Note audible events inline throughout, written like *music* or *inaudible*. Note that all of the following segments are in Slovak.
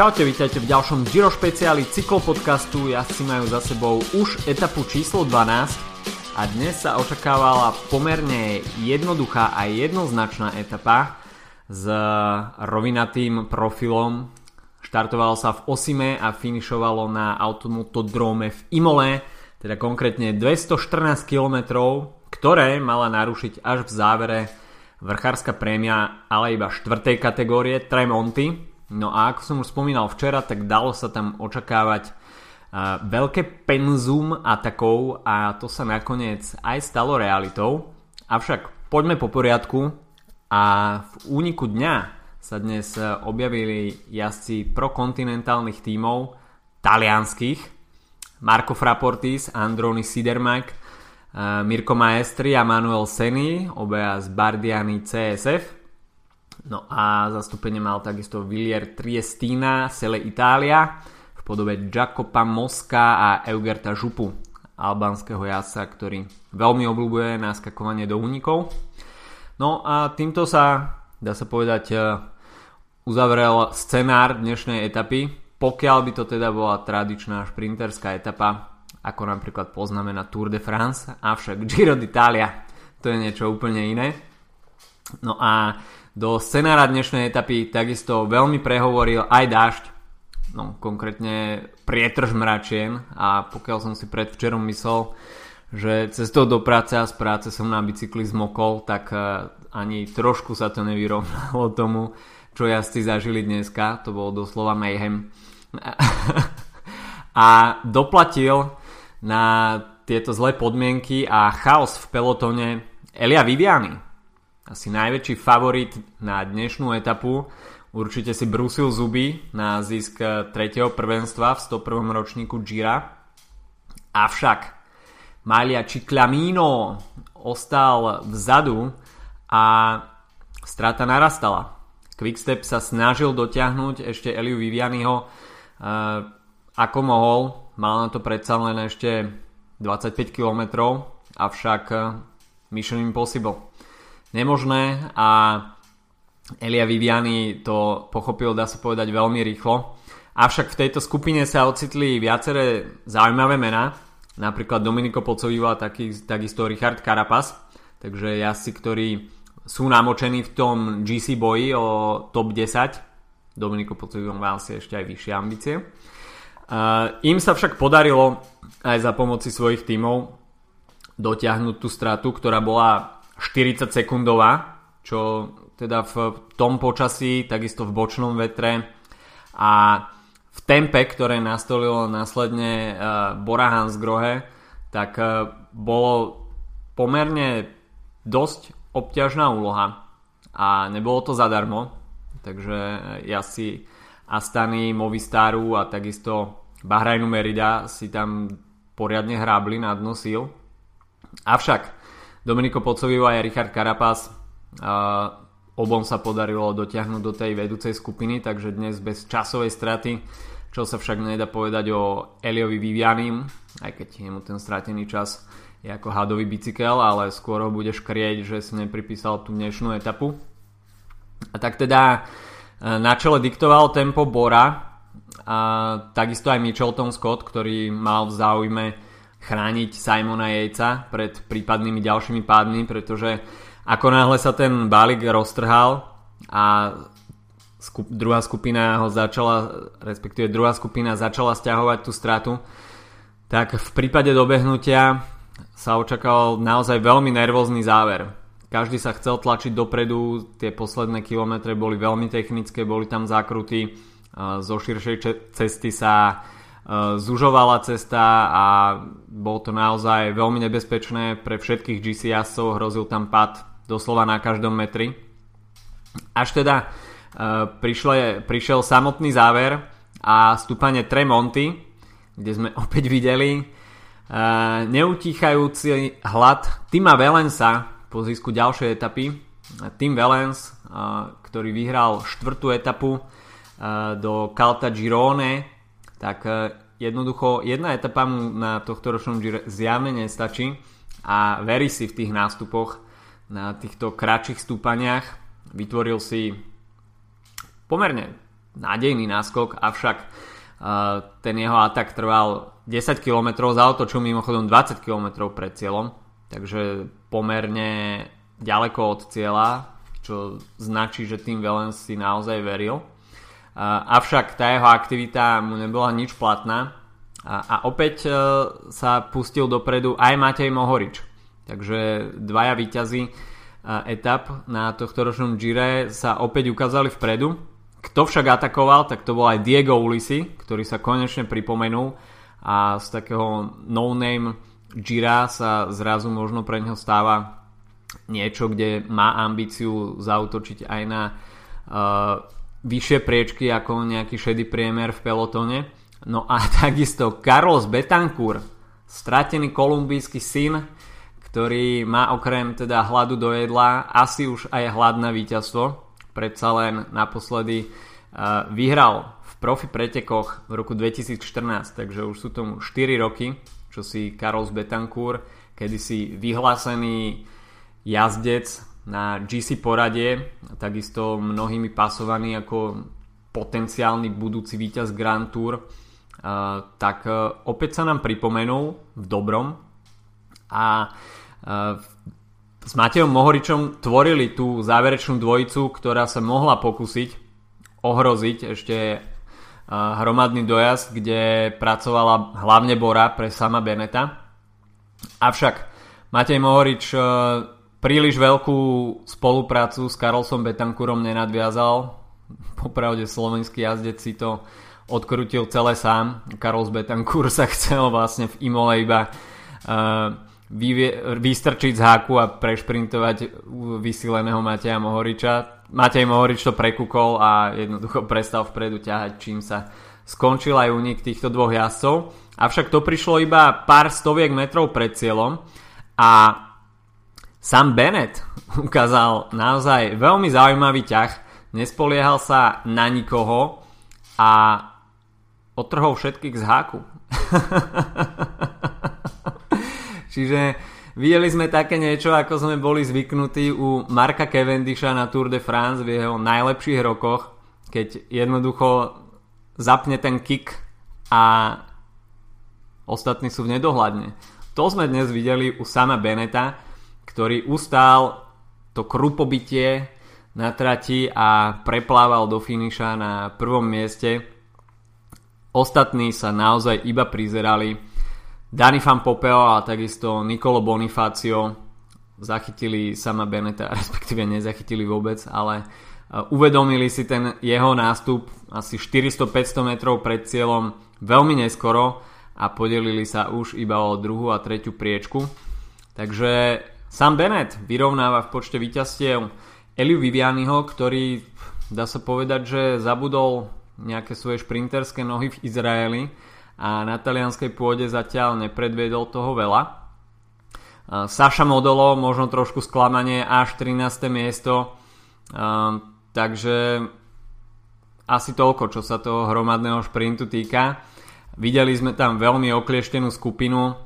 Čaute, vítajte v ďalšom Giro špeciáli cyklopodcastu. Jazdci majú za sebou už etapu číslo 12 a dnes sa očakávala pomerne jednoduchá a jednoznačná etapa s rovinatým profilom. Štartovalo sa v Osime a finišovalo na automotodrome v Imole, teda konkrétne 214 km, ktoré mala narušiť až v závere vrchárska prémia, ale iba štvrtej kategórie Tremonty No a ako som už spomínal včera, tak dalo sa tam očakávať uh, veľké penzum atakov a to sa nakoniec aj stalo realitou. Avšak poďme po poriadku a v úniku dňa sa dnes objavili jazdci prokontinentálnych tímov talianských Marco Fraportis, Androni Sidermak, Mirko Maestri a Manuel Seni, obaja z Bardiani CSF No a zastúpenie mal takisto Villier Triestina, Sele Italia v podobe Jacopa Moska a Eugerta Župu, albánskeho jazdca, ktorý veľmi obľúbuje naskakovanie do únikov. No a týmto sa, dá sa povedať, e, uzavrel scenár dnešnej etapy, pokiaľ by to teda bola tradičná šprinterská etapa, ako napríklad poznáme na Tour de France, avšak Giro d'Italia to je niečo úplne iné. No a do scenára dnešnej etapy takisto veľmi prehovoril aj dážď, no konkrétne prietrž mračien. A pokiaľ som si predvčerom myslel, že cestou do práce a z práce som na bicykli zmokol, tak e, ani trošku sa to nevyrovnalo *laughs* tomu, čo jazdci zažili dneska, to bolo doslova mayhem. *laughs* a doplatil na tieto zlé podmienky a chaos v pelotone Elia Viviani, asi najväčší favorit na dnešnú etapu. Určite si brusil zuby na zisk 3. prvenstva v 101. ročníku Gira. Avšak Malia Ciclamino ostal vzadu a strata narastala. Quickstep sa snažil dotiahnuť ešte Eliu Vivianiho uh, ako mohol. Mal na to predsa len ešte 25 km, avšak uh, Mission Impossible nemožné a Elia Viviani to pochopil, dá sa povedať, veľmi rýchlo. Avšak v tejto skupine sa ocitli viaceré zaujímavé mená, napríklad Dominiko Pocoviva, taký, takisto Richard Carapaz, takže jazdci, ktorí sú namočení v tom GC boji o top 10. Dominiko Pocoviva má asi ešte aj vyššie ambície. Uh, im sa však podarilo aj za pomoci svojich tímov dotiahnuť tú stratu, ktorá bola 40 sekundová, čo teda v tom počasí, takisto v bočnom vetre a v tempe, ktoré nastolilo následne uh, Bora Hansgrohe, tak uh, bolo pomerne dosť obťažná úloha a nebolo to zadarmo, takže ja si Astany, Movistaru a takisto Bahrajnu Merida si tam poriadne hrábli na dno síl. Avšak Dominiko Pocovivo a Richard Carapaz a obom sa podarilo dotiahnuť do tej vedúcej skupiny, takže dnes bez časovej straty, čo sa však nedá povedať o Eliovi Vivianim, aj keď mu ten stratený čas je ako hadový bicykel, ale skôr ho budeš krieť, že si nepripísal tú dnešnú etapu. A tak teda e, na čele diktoval tempo Bora a takisto aj Michelton Scott, ktorý mal v záujme chrániť Simona Jejca pred prípadnými ďalšími pádmi, pretože ako náhle sa ten balík roztrhal a skup, druhá skupina ho začala, respektíve druhá skupina začala stiahovať tú stratu, tak v prípade dobehnutia sa očakával naozaj veľmi nervózny záver. Každý sa chcel tlačiť dopredu, tie posledné kilometre boli veľmi technické, boli tam zákruty, zo širšej cesty sa zužovala cesta a bolo to naozaj veľmi nebezpečné pre všetkých GC jazdcov, hrozil tam pad doslova na každom metri. Až teda eh, prišle, prišiel samotný záver a stúpanie Tremonty, kde sme *laughs* opäť videli eh, neutíchajúci hlad Tima Valensa po zisku ďalšej etapy. Tim Valens, ktorý vyhral štvrtú etapu do Calta Girone, tak e, jednoducho jedna etapa mu na tohto ročnom Gire zjavne nestačí a verí si v tých nástupoch na týchto kratších stúpaniach. Vytvoril si pomerne nádejný náskok, avšak ten jeho atak trval 10 km, zautočil mimochodom 20 km pred cieľom, takže pomerne ďaleko od cieľa, čo značí, že tým Valens si naozaj veril. Avšak tá jeho aktivita mu nebola nič platná a, a opäť e, sa pustil dopredu aj Matej Mohorič. Takže dvaja výťazí e, etap na tohto ročnom Gire sa opäť ukázali vpredu. Kto však atakoval, tak to bol aj Diego Ulisi, ktorý sa konečne pripomenul a z takého no-name Gira sa zrazu možno pre neho stáva niečo, kde má ambíciu zautočiť aj na uh, vyššie priečky ako nejaký šedý priemer v pelotone. No a *laughs* takisto Carlos Betancourt, stratený kolumbijský syn, ktorý má okrem teda hladu do jedla asi už aj hlad na víťazstvo. Predsa len naposledy uh, vyhral v profi pretekoch v roku 2014, takže už sú tomu 4 roky, čo si Carlos Betancourt, kedysi vyhlásený jazdec na GC poradie, takisto mnohými pasovaný ako potenciálny budúci víťaz Grand Tour, tak e, opäť sa nám pripomenul v dobrom a e, s Matejom Mohoričom tvorili tú záverečnú dvojicu, ktorá sa mohla pokúsiť ohroziť ešte e, hromadný dojazd, kde pracovala hlavne Bora pre sama Beneta. Avšak Matej Mohorič príliš veľkú spoluprácu s Karlsom Betankurom nenadviazal. Popravde slovenský jazdec si to odkrutil celé sám. Karol Betankur sa chcel vlastne v Imole iba uh, vyvie, vystrčiť z háku a prešprintovať vysileného Mateja Mohoriča. Matej Mohorič to prekúkol a jednoducho prestal vpredu ťahať, čím sa skončil aj únik týchto dvoch jazdcov. Avšak to prišlo iba pár stoviek metrov pred cieľom a sam Bennett ukázal naozaj veľmi zaujímavý ťah, nespoliehal sa na nikoho a otrhol všetkých z háku. *laughs* Čiže videli sme také niečo, ako sme boli zvyknutí u Marka Cavendisha na Tour de France v jeho najlepších rokoch, keď jednoducho zapne ten kick a ostatní sú v nedohľadne. To sme dnes videli u sama Beneta, ktorý ustál to krupobytie na trati a preplával do finiša na prvom mieste. Ostatní sa naozaj iba prizerali. Dani Van Popeo a takisto Nicolo Bonifacio zachytili sama Beneta, *laughs* respektíve nezachytili vôbec, ale e, uvedomili si ten jeho nástup asi 400-500 metrov pred cieľom veľmi neskoro a podelili sa už iba o druhú a tretiu priečku. Takže sam Bennett vyrovnáva v počte víťazstiev Eliu Vivianiho, ktorý dá sa povedať, že zabudol nejaké svoje šprinterské nohy v Izraeli a na talianskej pôde zatiaľ nepredviedol toho veľa. Saša Modolo, možno trošku sklamanie, až 13. miesto. Takže asi toľko, čo sa toho hromadného šprintu týka. Videli sme tam veľmi oklieštenú skupinu,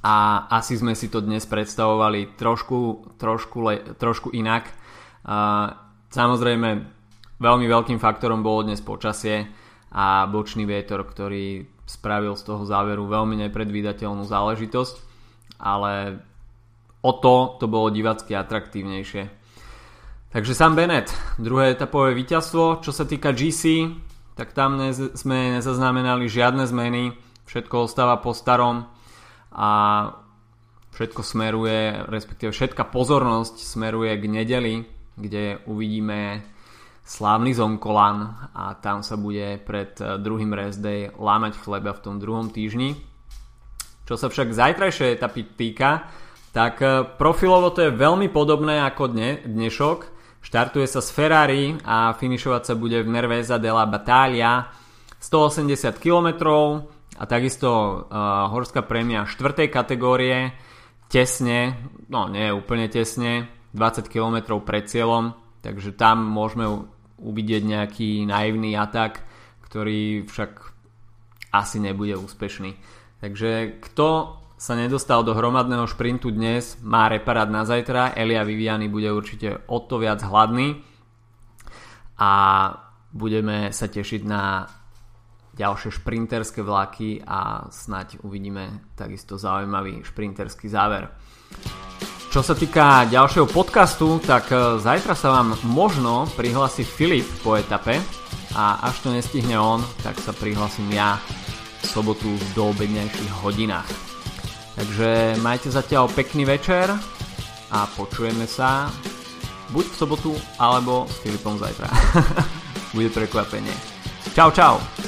a asi sme si to dnes predstavovali trošku, trošku, le, trošku inak. A, samozrejme, veľmi veľkým faktorom bolo dnes počasie a bočný vietor, ktorý spravil z toho záveru veľmi nepredvídateľnú záležitosť, ale o to to bolo divacky atraktívnejšie. Takže Sam Bennett, druhé etapové víťazstvo. Čo sa týka GC, tak tam ne- sme nezaznamenali žiadne zmeny, všetko ostáva po starom a všetko smeruje, respektíve všetka pozornosť smeruje k nedeli, kde uvidíme slávny Zonkolan a tam sa bude pred druhým rest day lámať chleba v tom druhom týždni. Čo sa však zajtrajšej etapy týka, tak eh, profilovo to je veľmi podobné ako dne, dnešok. Štartuje sa z Ferrari a finišovať sa bude v Nerveza della Battaglia 180 km, a takisto uh, horská prémia 4. kategórie tesne, no nie úplne tesne, 20 km pred cieľom, takže tam môžeme uvidieť nejaký naivný atak, ktorý však asi nebude úspešný. Takže kto sa nedostal do hromadného šprintu dnes, má reparát na zajtra, Elia Viviani bude určite o to viac hladný a budeme sa tešiť na ďalšie šprinterské vlaky a snať uvidíme takisto zaujímavý šprinterský záver. Čo sa týka ďalšieho podcastu, tak e, zajtra sa vám možno prihlási Filip po etape a až to nestihne on, tak sa prihlasím ja v sobotu v doobednejších hodinách. Takže majte zatiaľ pekný večer a počujeme sa buď v sobotu alebo s Filipom zajtra. *laughs* Bude prekvapenie. Čau, čau!